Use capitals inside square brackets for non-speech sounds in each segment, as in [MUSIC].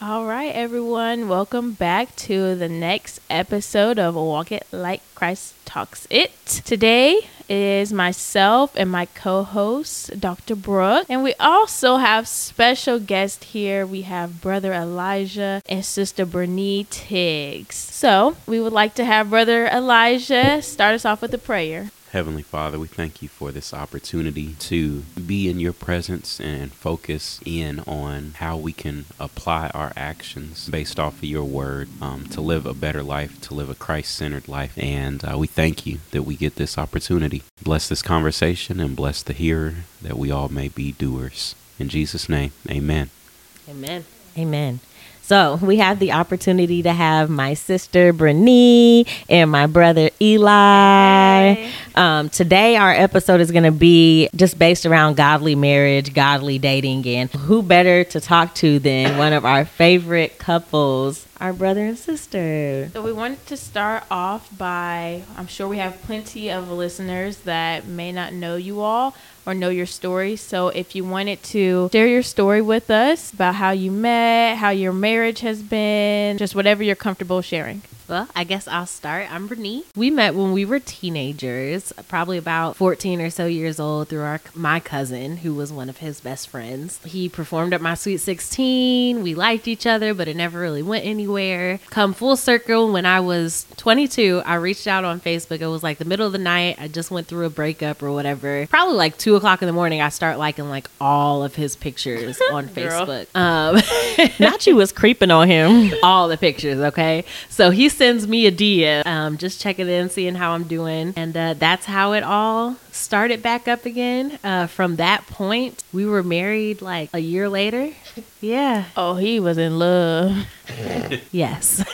All right, everyone, welcome back to the next episode of Walk It Like Christ Talks It. Today is myself and my co host, Dr. Brooke, and we also have special guests here. We have Brother Elijah and Sister Bernie Tiggs. So, we would like to have Brother Elijah start us off with a prayer. Heavenly Father, we thank you for this opportunity to be in your presence and focus in on how we can apply our actions based off of your word um, to live a better life, to live a Christ centered life. And uh, we thank you that we get this opportunity. Bless this conversation and bless the hearer that we all may be doers. In Jesus' name, amen. Amen. Amen. So we have the opportunity to have my sister Bryni and my brother Eli. Um, today, our episode is going to be just based around godly marriage, godly dating, and who better to talk to than one of our favorite couples, our brother and sister. So we wanted to start off by I'm sure we have plenty of listeners that may not know you all or know your story. So if you wanted to share your story with us about how you met, how your marriage has been, just whatever you're comfortable sharing. Well, I guess I'll start. I'm Bryni. We met when we were teenagers, probably about 14 or so years old, through our my cousin, who was one of his best friends. He performed at my Sweet 16. We liked each other, but it never really went anywhere. Come full circle, when I was 22, I reached out on Facebook. It was like the middle of the night. I just went through a breakup or whatever. Probably like two o'clock in the morning. I start liking like all of his pictures [LAUGHS] on Facebook. Um, [LAUGHS] Not you was creeping on him. all the pictures. Okay, so he's sends me a DM, um, just checking in, seeing how I'm doing. And uh, that's how it all started back up again. Uh, from that point, we were married like a year later. Yeah. Oh, he was in love. [LAUGHS] yes.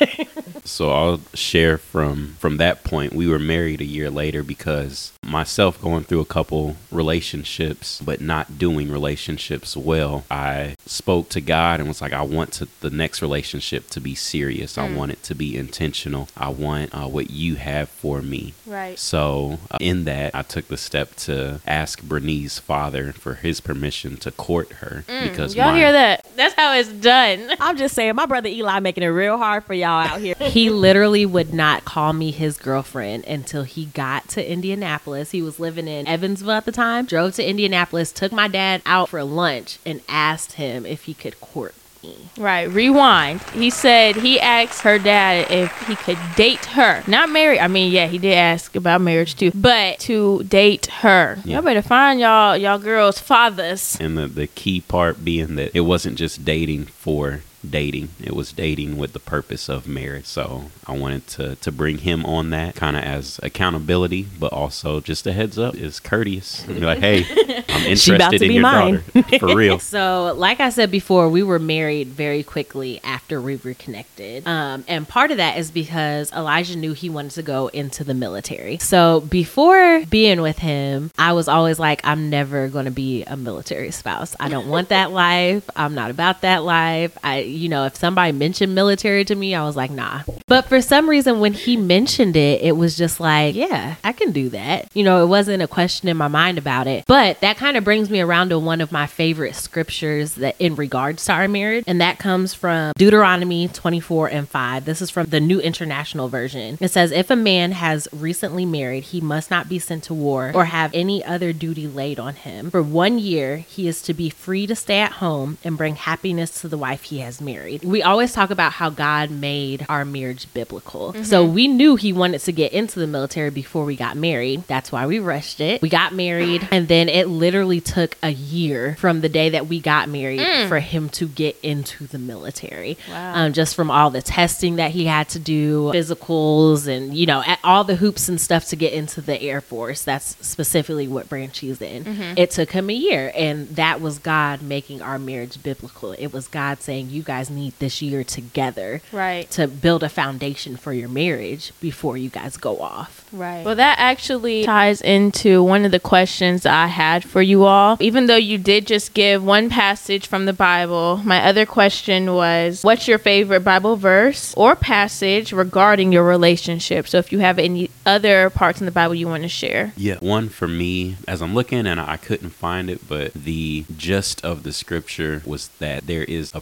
so I'll share from from that point. We were married a year later because myself going through a couple relationships but not doing relationships well. I spoke to God and was like I want to the next relationship to be serious. Mm. I want it to be intentional. I want uh, what you have for me. Right. So uh, in that I took the step to ask Bernice's father for his permission to court her mm. because y'all my, hear that? That's how it's done. [LAUGHS] I'm just saying my brother Eli making it real hard for y'all out here. he literally would not call me his girlfriend until he got to Indianapolis. He was living in Evansville at the time. Drove to Indianapolis, took my dad out for lunch, and asked him if he could court me. Right. Rewind. He said he asked her dad if he could date her. Not marry. I mean, yeah, he did ask about marriage too, but to date her. Yeah. Y'all better find y'all y'all girls' fathers. And the, the key part being that it wasn't just dating for dating. It was dating with the purpose of marriage. So I wanted to to bring him on that kind of as accountability, but also just a heads up is courteous. Be like, hey, [LAUGHS] I'm interested in your mine. daughter [LAUGHS] for real. [LAUGHS] so, like I said before, we were married very quickly after we reconnected, um, and part of that is because Elijah knew he wanted to go into the military. So before being with him, I was always like, I'm never going to be a military spouse. I don't want that life. I'm not about that life. I you know, if somebody mentioned military to me, I was like, nah. But for some reason, when he mentioned it, it was just like, yeah, I can do that. You know, it wasn't a question in my mind about it. But that kind of brings me around to one of my favorite scriptures that in regards to our marriage, and that comes from Deuteronomy 24 and 5. This is from the New International Version. It says, If a man has recently married, he must not be sent to war or have any other duty laid on him. For one year, he is to be free to stay at home and bring happiness to the wife he has married. We always talk about how God made our marriage biblical. Mm-hmm. So we knew he wanted to get into the military before we got married. That's why we rushed it. We got married, [SIGHS] and then it literally took a year from the day that we got married mm. for him to get into the military. Wow. Um, just from all the testing that he had to do, physicals, and you know, all the hoops and stuff to get into the Air Force. That's specifically what branch he's in. Mm-hmm. It took him a year, and that was God making our marriage biblical. It was God saying, "You guys." Guys need this year together right to build a foundation for your marriage before you guys go off. Right. Well, that actually ties into one of the questions I had for you all. Even though you did just give one passage from the Bible, my other question was what's your favorite Bible verse or passage regarding your relationship? So if you have any other parts in the Bible you want to share. Yeah, one for me, as I'm looking and I couldn't find it, but the gist of the scripture was that there is a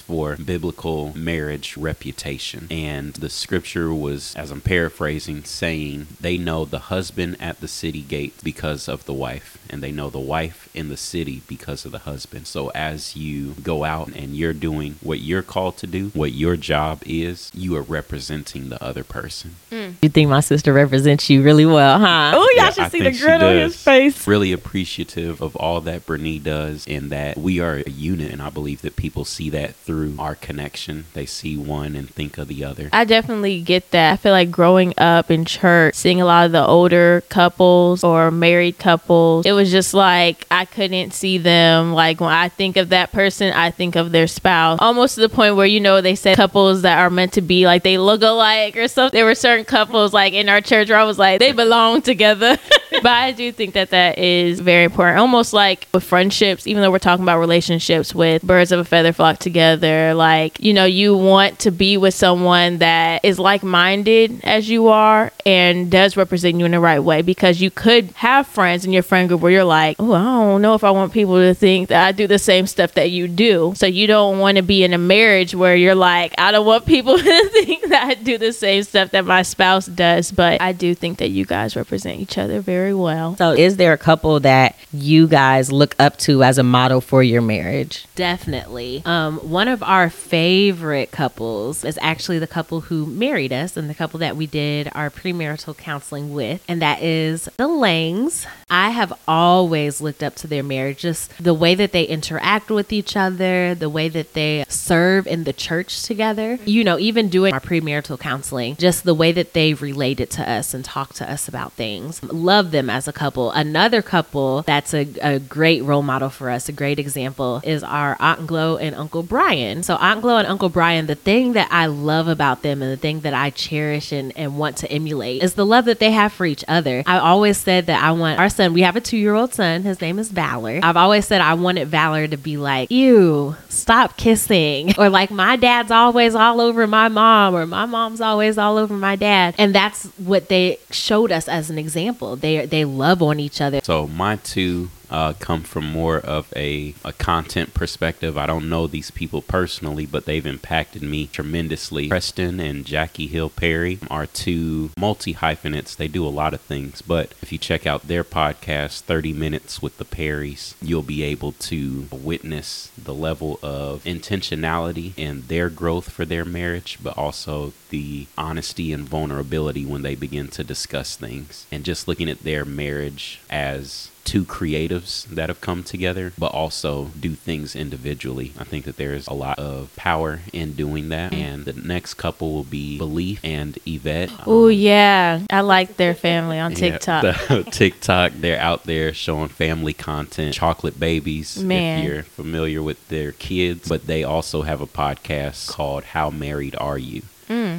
for biblical marriage reputation. And the scripture was, as I'm paraphrasing, saying they know the husband at the city gate because of the wife, and they know the wife in the city because of the husband. So as you go out and you're doing what you're called to do, what your job is, you are representing the other person. Hmm. You think my sister represents you really well, huh? Oh, y'all Yeah, should I see the grin on his does. face. Really appreciative of all that Bernie does and that we are a unit. And I believe that people see that through our connection. They see one and think of the other. I definitely get that. I feel like growing up in church, seeing a lot of the older couples or married couples, it was just like I couldn't see them. Like when I think of that person, I think of their spouse. Almost to the point where, you know, they said couples that are meant to be like they look alike or something. There were certain couples like in our church where I was like, they belong together. [LAUGHS] but I do think that that is very important. Almost like with friendships, even though we're talking about relationships with birds of a feather flock together, like, you know, you want to be with someone that is like minded as you are and does represent you in the right way because you could have friends in your friend group where you're like, oh, I don't know if I want people to think that I do the same stuff that you do. So you don't want to be in a marriage where you're like, I don't want people [LAUGHS] to think that I do the same stuff that my spouse does. But I do think that you guys represent each other very well. So, is there a couple that you guys look up to as a model for your marriage? Definitely. Um, one of our favorite couples is actually the couple who married us and the couple that we did our premarital counseling with, and that is the Langs. I have always looked up to their marriage, just the way that they interact with each other, the way that they serve in the church together. You know, even doing our premarital counseling, just the way that they related to us and talked to us about things. Love them as a couple. Another couple that's a, a great role model for us, a great example, is our Aunt Glow and Uncle Brian. So, Aunt Glow and Uncle Brian, the thing that I love about them and the thing that I cherish and, and want to emulate is the love that they have for each other. I always said that I want our son, we have a two year old son, his name is Valor. I've always said I wanted Valor to be like, ew, stop kissing. [LAUGHS] Or like, my dad's always all over my mom, or my mom's always all over my dad. And that's what they showed us as an example. They, they love on each other. So my two uh, come from more of a, a content perspective. I don't know these people personally, but they've impacted me tremendously. Preston and Jackie Hill Perry are two multi hyphenates. They do a lot of things, but if you check out their podcast, 30 Minutes with the Perrys, you'll be able to witness the level of intentionality and their growth for their marriage, but also the honesty and vulnerability when they begin to discuss things. And just looking at their marriage as two creatives that have come together, but also do things individually. I think that there's a lot of power in doing that. And the next couple will be Belief and Yvette. Oh, Um, yeah. I like their family on yeah, TikTok. [LAUGHS] the- TikTok, they're out there showing family content, chocolate babies, Man. if you're familiar with their kids. But they also have a podcast called How Married Are You?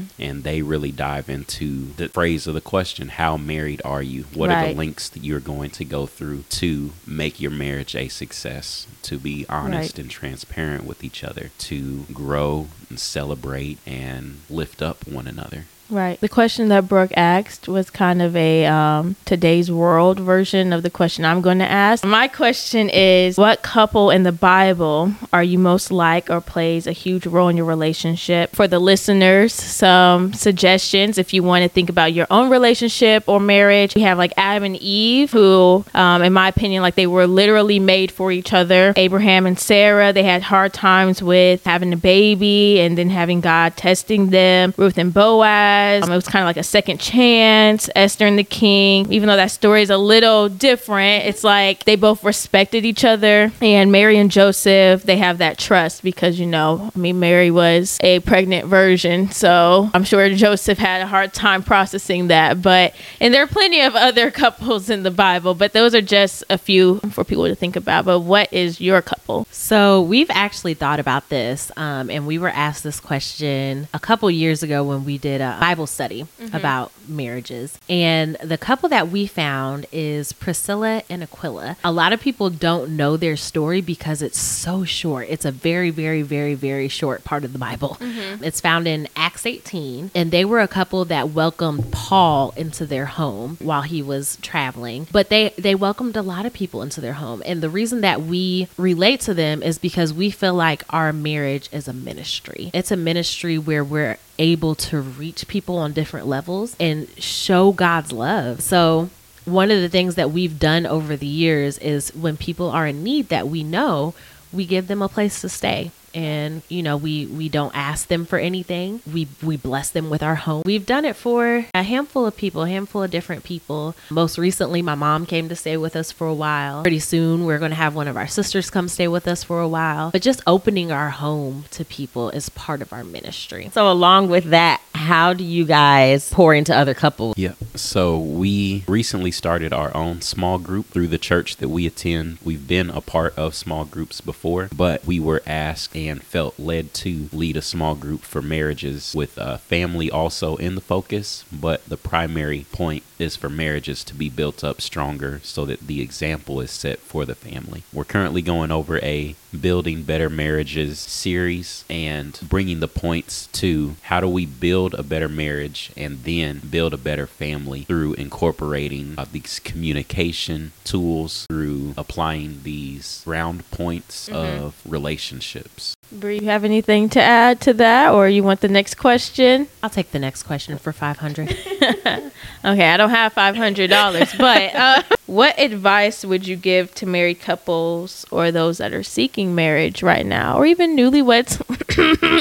Mm. and they really dive into the phrase of the question how married are you what are the links that you're going to go through to make your marriage a success to be honest Right. and transparent with each other to grow and celebrate and lift up one another Right. The question that Brooke asked was kind of a um, today's world version of the question I'm going to ask. My question is What couple in the Bible are you most like or plays a huge role in your relationship? For the listeners, some suggestions if you want to think about your own relationship or marriage. We have like Adam and Eve, who, um, in my opinion, like they were literally made for each other. Abraham and Sarah, they had hard times with having a baby and then having God testing them. Ruth and Boaz Boaz. Um, it was kind of like a second chance. Esther and the king, even though that story is a little different, it's like they both respected each other. And Mary and Joseph, they have that trust because, you know, I mean, Mary was a pregnant version. So I'm sure Joseph had a hard time processing that. But, and there are plenty of other [LAUGHS] couples in the Bible, but those are just a few for people to think about. But what is your couple? So we've actually thought about this, um, and we were asked this question a couple years ago when we did a Bible study mm-hmm. about marriages. And the couple that we found is Priscilla and Aquila. A lot of people don't know their story because it's so short. It's a very, very, very, very short part of the Bible. Mm-hmm. It's found in Acts 18, and they were a couple that welcomed Paul into their home while he was traveling. But they they welcomed a lot of people into their home, and the reason that we relate to them is because we feel like our marriage is a ministry. It's a ministry where we're able to reach people on different levels and show God's love. So one of the things that we've done over the years is when people are in need that we know, we give them a place to stay. And you know, we we don't ask them for anything. We we bless them with our home. We've done it for a handful of people, a handful of different people. Most recently, my mom came to stay with us for a while. Pretty soon, we're going to have one of our sisters come stay with us for a while. But just opening our home to people is part of our ministry. So, along with that, how do you guys pour into other couples? Yeah. So we recently started our own small group through the church that we attend. We've been a part of small groups before, but we were asked and felt led to lead a small group for marriages with uh, family also in the focus. But the primary point is for marriages to be built up stronger so that the example is set for the family. We're currently going over a Building Better Marriages series and bringing the points to how do we build a better marriage and then build a better family through incorporating uh, these communication tools, through applying these round points of relationships. Bree, you have anything to add to that, or you want the next question? I'll take the next question for 500. [LAUGHS] Okay, I don't have five hundred dollars, [LAUGHS] but uh, what advice would you give to married couples or those that are seeking marriage right now, or even newlyweds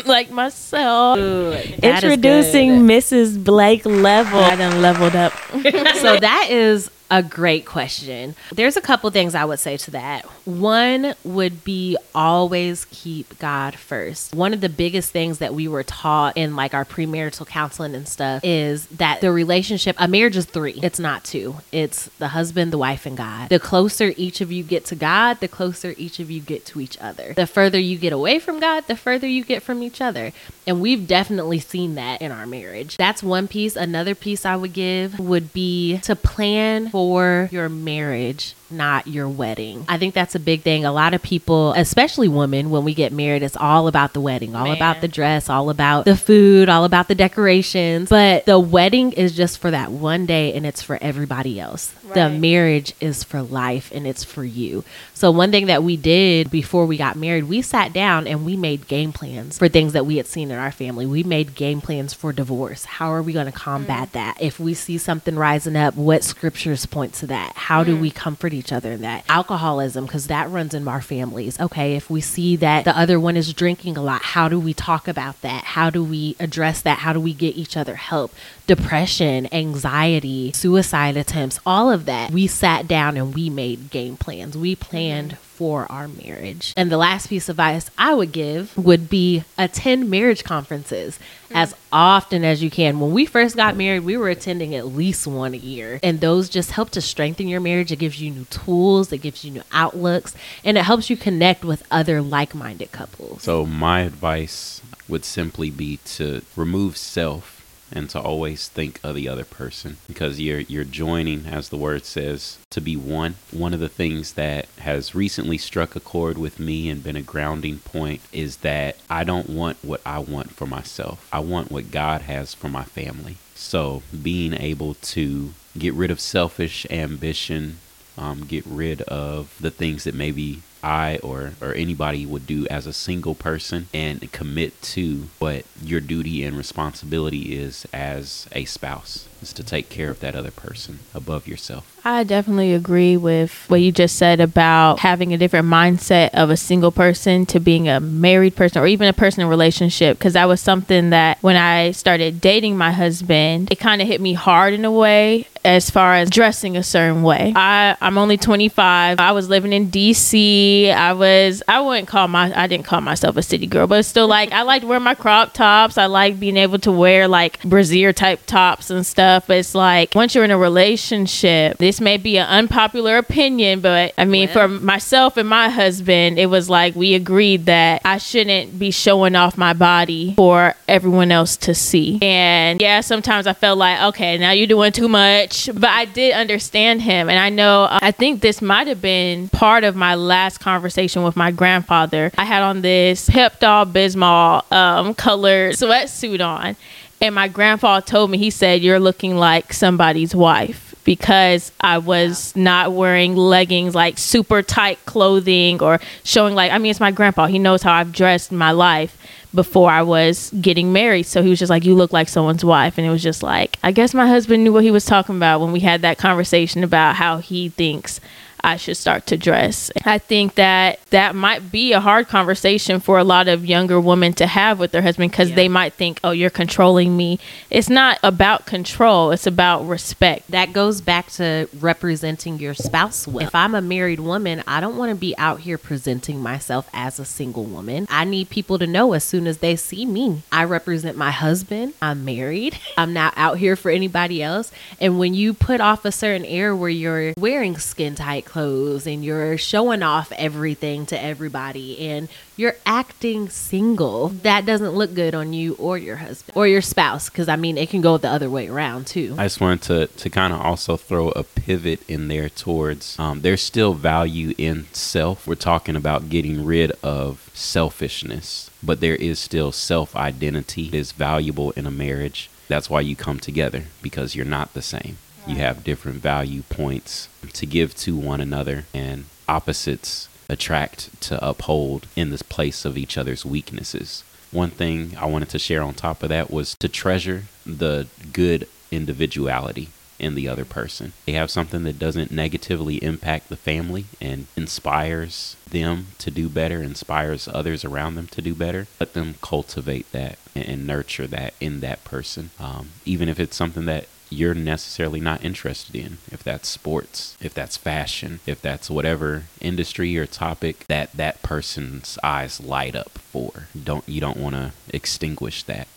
[COUGHS] like myself? Introducing Mrs. Blake Level. I done leveled up. [LAUGHS] so that is a great question. There's a couple things I would say to that. One would be always keep God first. One of the biggest things that we were taught in like our premarital counseling and stuff is that the relationship, a marriage is three. It's not two. It's the husband, the wife, and God. The closer each of you get to God, the closer each of you get to each other. The further you get away from God, the further you get from each other. And we've definitely seen that in our marriage. That's one piece. Another piece I would give would be to plan for your marriage not your wedding. I think that's a big thing. A lot of people, especially women, when we get married, it's all about the wedding, all Man. about the dress, all about the food, all about the decorations. But the wedding is just for that one day and it's for everybody else. The marriage is for life and it's for you. So, one thing that we did before we got married, we sat down and we made game plans for things that we had seen in our family. We made game plans for divorce. How are we going to combat mm. that? If we see something rising up, what scriptures point to that? How do mm. we comfort each other in that? Alcoholism, because that runs in our families. Okay, if we see that the other one is drinking a lot, how do we talk about that? How do we address that? How do we get each other help? Depression, anxiety, suicide attempts, all of that. We sat down and we made game plans. We planned for our marriage. And the last piece of advice I would give would be attend marriage conferences mm. as often as you can. When we first got married, we were attending at least one a year. And those just help to strengthen your marriage. It gives you new tools, it gives you new outlooks, and it helps you connect with other like minded couples. So my advice would simply be to remove self and to always think of the other person because you're you're joining as the word says to be one. One of the things that has recently struck a chord with me and been a grounding point is that I don't want what I want for myself. I want what God has for my family. So being able to get rid of selfish ambition um, get rid of the things that maybe I or or anybody would do as a single person and commit to what your duty and responsibility is as a spouse is to take care of that other person above yourself. I definitely agree with what you just said about having a different mindset of a single person to being a married person or even a person in a relationship because that was something that when I started dating my husband, it kind of hit me hard in a way as far as dressing a certain way. I I'm only 25. I was living in DC. I was I wouldn't call my I didn't call myself a city girl, but still like I liked wearing my crop tops. I like being able to wear like brassiere type tops and stuff. But it's like once you're in a relationship, this may be an unpopular opinion, but I mean for myself and my husband, it was like we agreed that I shouldn't be showing off my body for everyone else to see. And yeah, sometimes I felt like okay, now you're doing too much much, but I did understand him. And I know, uh, I think this might have been part of my last conversation with my grandfather. I had on this Pepto Bismol um, colored sweatsuit on. And my grandpa told me, he said, You're looking like somebody's wife because I was not wearing leggings, like super tight clothing, or showing like, I mean, it's my grandpa. He knows how I've dressed my life before I was getting married. So he was just like, You look like someone's wife. And it was just like, I guess my husband knew what he was talking about when we had that conversation about how he thinks I should start to dress. I think that that might be a hard conversation for a lot of younger women to have with their husband because yeah. they might think, oh, you're controlling me. It's not about control, it's about respect. That goes back to representing your spouse well. If I'm a married woman, I don't want to be out here presenting myself as a single woman. I need people to know as soon as they see me, I represent my husband. I'm married. [LAUGHS] I'm not out here for anybody else. And when you put off a certain air where you're wearing skin tight clothes and you're showing off everything to everybody and you're acting single, that doesn't look good on you or your husband or your spouse. Because I mean, it can go the other way around too. I just wanted to, to kind of also throw a pivot in there towards um, there's still value in self. We're talking about getting rid of selfishness, but there is still self identity is valuable in a marriage. That's why you come together because you're not the same. You have different value points to give to one another, and opposites attract to uphold in this place of each other's weaknesses. One thing I wanted to share on top of that was to treasure the good individuality in the other person. They have something that doesn't negatively impact the family and inspires them to do better, inspires others around them to do better. Let them cultivate that and nurture that in that person. Um, even if it's something that you're necessarily not interested in. If that's sports, if that's fashion, if that's whatever industry or topic that that person's eyes light up for. Don't you don't want to extinguish that.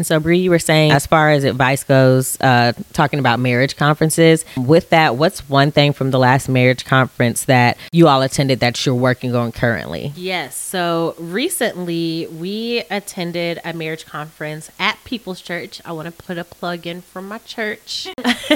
And so, Bree, you were saying, as far as advice goes, uh, talking about marriage conferences. With that, what's one thing from the last marriage conference that you all attended that you're working on currently? Yes. So, recently we attended a marriage conference at People's Church. I want to put a plug in for my church.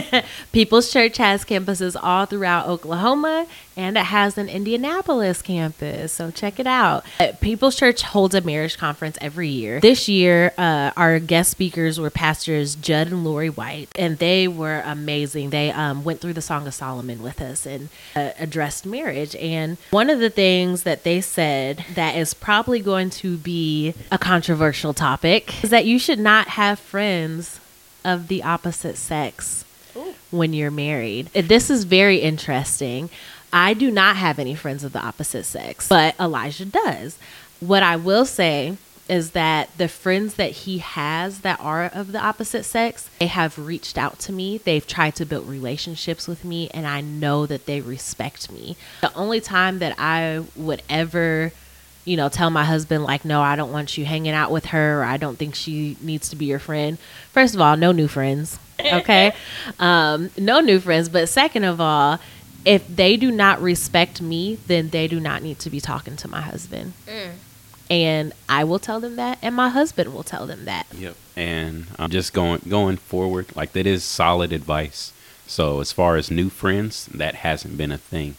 [LAUGHS] People's Church has campuses all throughout Oklahoma and it has an Indianapolis campus. So, check it out. People's Church holds a marriage conference every year. This year, uh, our guest speakers were pastors Judd and Lori White, and they were amazing. They um, went through the Song of Solomon with us and uh, addressed marriage. And one of the things that they said that is probably going to be a controversial topic is that you should not have friends of the opposite sex Ooh. when you're married. This is very interesting. I do not have any friends of the opposite sex, but Elijah does. What I will say is that the friends that he has that are of the opposite sex, they have reached out to me. They've tried to build relationships with me, and I know that they respect me. The only time that I would ever you know, tell my husband, like, no, I don't want you hanging out with her, or I don't think she needs to be your friend. First of all, no new friends, okay? [LAUGHS] um, no new friends. But second of all, if they do not respect me, then they do not need to be talking to my husband. Mm and I will tell them that, and my husband will tell them that. Yep. And I'm just going going forward, like that is solid advice. So as far as new friends, that hasn't been a thing,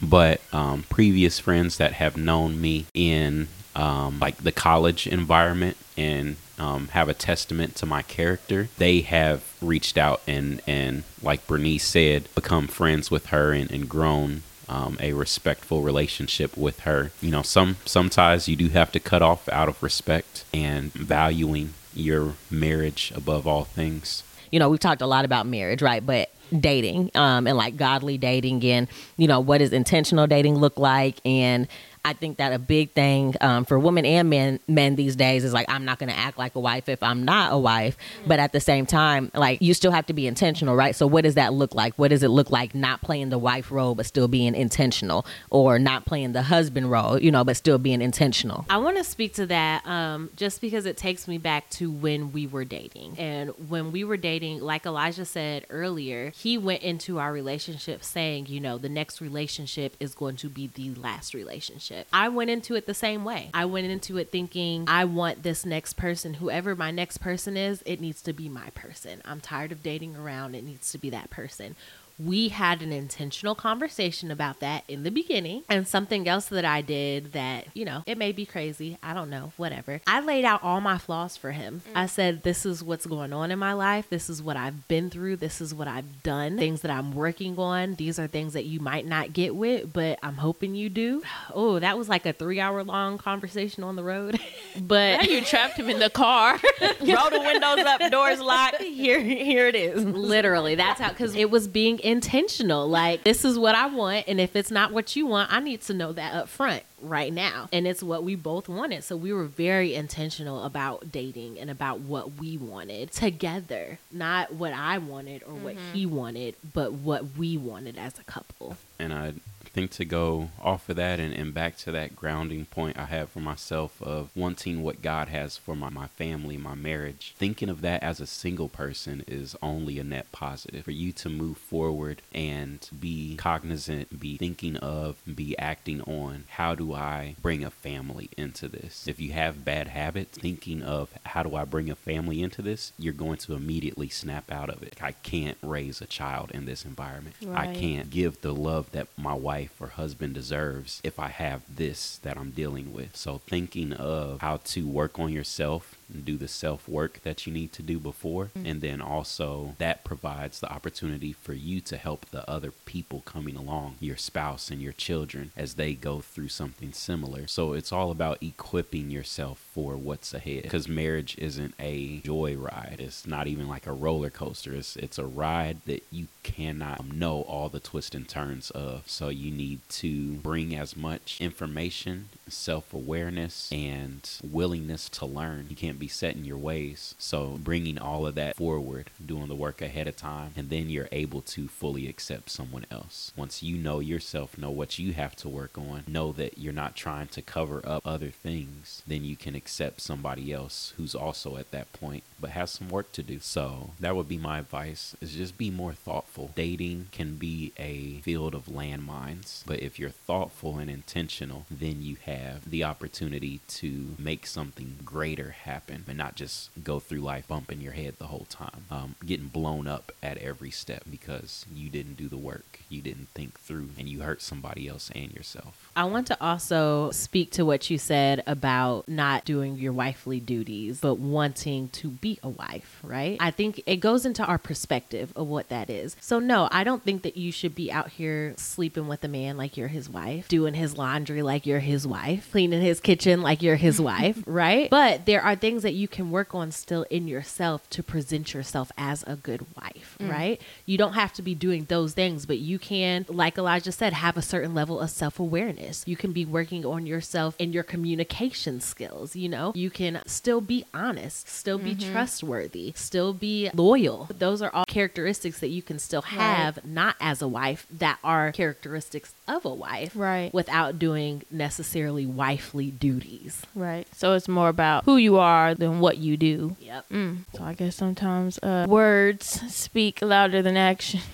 but um, previous friends that have known me in um, like the college environment and um, have a testament to my character, they have reached out and and like Bernice said, become friends with her and, and grown um, a respectful relationship with her. You know, some some ties you do have to cut off out of respect and valuing your marriage above all things. You know, we've talked a lot about marriage, right? But dating um, and like godly dating and you know what does intentional dating look like and I think that a big thing um, for women and men men these days is like I'm not going to act like a wife if I'm not a wife, but at the same time, like you still have to be intentional, right? So what does that look like? What does it look like not playing the wife role but still being intentional, or not playing the husband role, you know, but still being intentional? I want to speak to that um, just because it takes me back to when we were dating. And when we were dating, like Elijah said earlier, he went into our relationship saying, you know, the next relationship is going to be the last relationship. I went into it the same way. I went into it thinking, I want this next person, whoever my next person is, it needs to be my person. I'm tired of dating around. It needs to be that person we had an intentional conversation about that in the beginning. And something else that I did that, you know, it may be crazy. I don't know, whatever. I laid out all my flaws for him. Mm. I said, This is what's going on in my life. This is what I've been through. This is what I've done. Things that I'm working on. These are things that you might not get with, but I'm hoping you do. [SIGHS] Oh, that was like a three hour long conversation on the road. [LAUGHS] but now you trapped him in the car. [LAUGHS] Roll the windows up, doors locked. Here, here it is. [LAUGHS] Literally, that's how, because it was being intentional. Like, this is what I want. And if it's not what you want, I need to know that up front right now. And it's what we both wanted. So we were very intentional about dating and about what we wanted together. Not what I wanted or mm-hmm. what he wanted, but what we wanted as a couple. And I think to go off of that and, and back to that grounding point I have for myself of wanting what God has for my, my family, my marriage, thinking of that as a single person is only a net positive. For you to move forward and be cognizant, be thinking of, be acting on how do I bring a family into this? If you have bad habits, thinking of how do I bring a family into this, you're going to immediately snap out of it. I can't raise a child in this environment. Right. I can't give the love that my wife wife or husband deserves if I have this that I'm dealing with. So thinking of how to work on yourself and do the self work that you need to do before. Mm-hmm. And then also that provides the opportunity for you to help the other people coming along, your spouse and your children, as they go through something similar. So it's all about equipping yourself for what's ahead because marriage isn't a joy ride. It's not even like a roller coaster. It's, it's a ride that you cannot know all the twists and turns of. So you need to bring as much information, self awareness, and willingness to learn. You can't be set in your ways. So bringing all of that forward, doing the work ahead of time, and then you're able to fully accept someone else. Once you know yourself, know what you have to work on, know that you're not trying to cover up other things, then you can accept somebody else who's also at that point but has some work to do. So that would be my advice is just be more thoughtful. Dating can be a field of landmines, but if you're thoughtful and intentional, then you have the opportunity to make something greater happen and not just go through life bumping your head the whole time, um, getting blown up at every step because you didn't do the work, you didn't think through, and you hurt somebody else and yourself. I want to also speak to what you said about not doing your wifely duties, but wanting to be a wife, right? I think it goes into our perspective of what that is. So, no, I don't think that you should be out here sleeping with a man like you're his wife, doing his laundry like you're his wife, cleaning his kitchen like you're his [LAUGHS] wife, right? But there are things that you can work on still in yourself to present yourself as a good wife, mm. right? You don't have to be doing those things, but you can, like Elijah said, have a certain level of self awareness you can be working on yourself and your communication skills, you know? You can still be honest, still be mm-hmm. trustworthy, still be loyal. Those are all characteristics that you can still have right. not as a wife that are characteristics of a wife. Right. Without doing necessarily wifely duties. Right. So it's more about who you are than what you do. Yep. Mm. So I guess sometimes uh, words speak louder than action. [LAUGHS]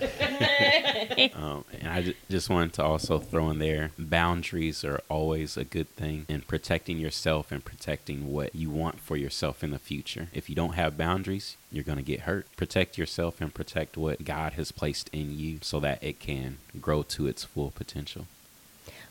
[LAUGHS] [LAUGHS] um, and I just wanted to also throw in there boundaries are always a good thing in protecting yourself and protecting what you want for yourself in the future. If you don't have boundaries, you're going to get hurt. Protect yourself and protect what God has placed in you so that it can grow to its full potential.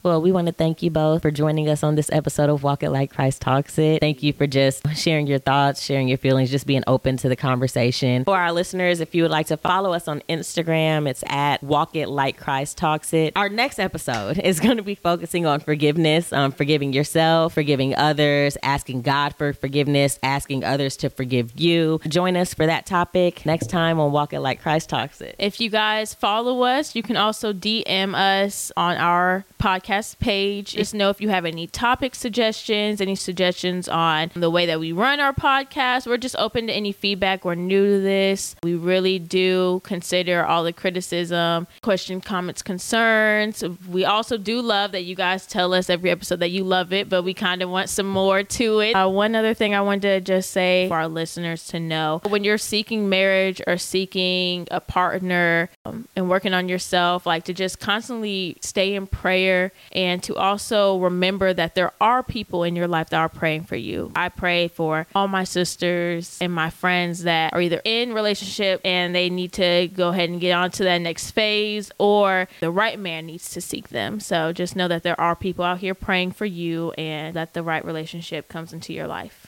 Well, we want to thank you both for joining us on this episode of Walk It Like Christ Talks It. Thank you for just sharing your thoughts, sharing your feelings, just being open to the conversation. For our listeners, if you would like to follow us on Instagram, it's at Walk It Like Christ Talks It. Our next episode is going to be focusing on forgiveness, um, forgiving yourself, forgiving others, asking God for forgiveness, asking others to forgive you. Join us for that topic next time on Walk It Like Christ Talks It. If you guys follow us, you can also DM us on our podcast page. Just know if you have any topic suggestions, any suggestions on the way that we run our podcast. We're just open to any feedback. We're new to this. We really do consider all the criticism, question, comments, concerns. We also do love that you guys tell us every episode that you love it, but we kind of want some more to it. Uh, one other thing I wanted to just say for our listeners to know when you're seeking marriage or seeking a partner um, and working on yourself, like to just constantly stay in prayer and to also remember that there are people in your life that are praying for you. I pray for all my sisters and my friends that are either in relationship and they need to go ahead and get on to that next phase or the right man needs to seek them. So just know that there are people out here praying for you and that the right relationship comes into your life.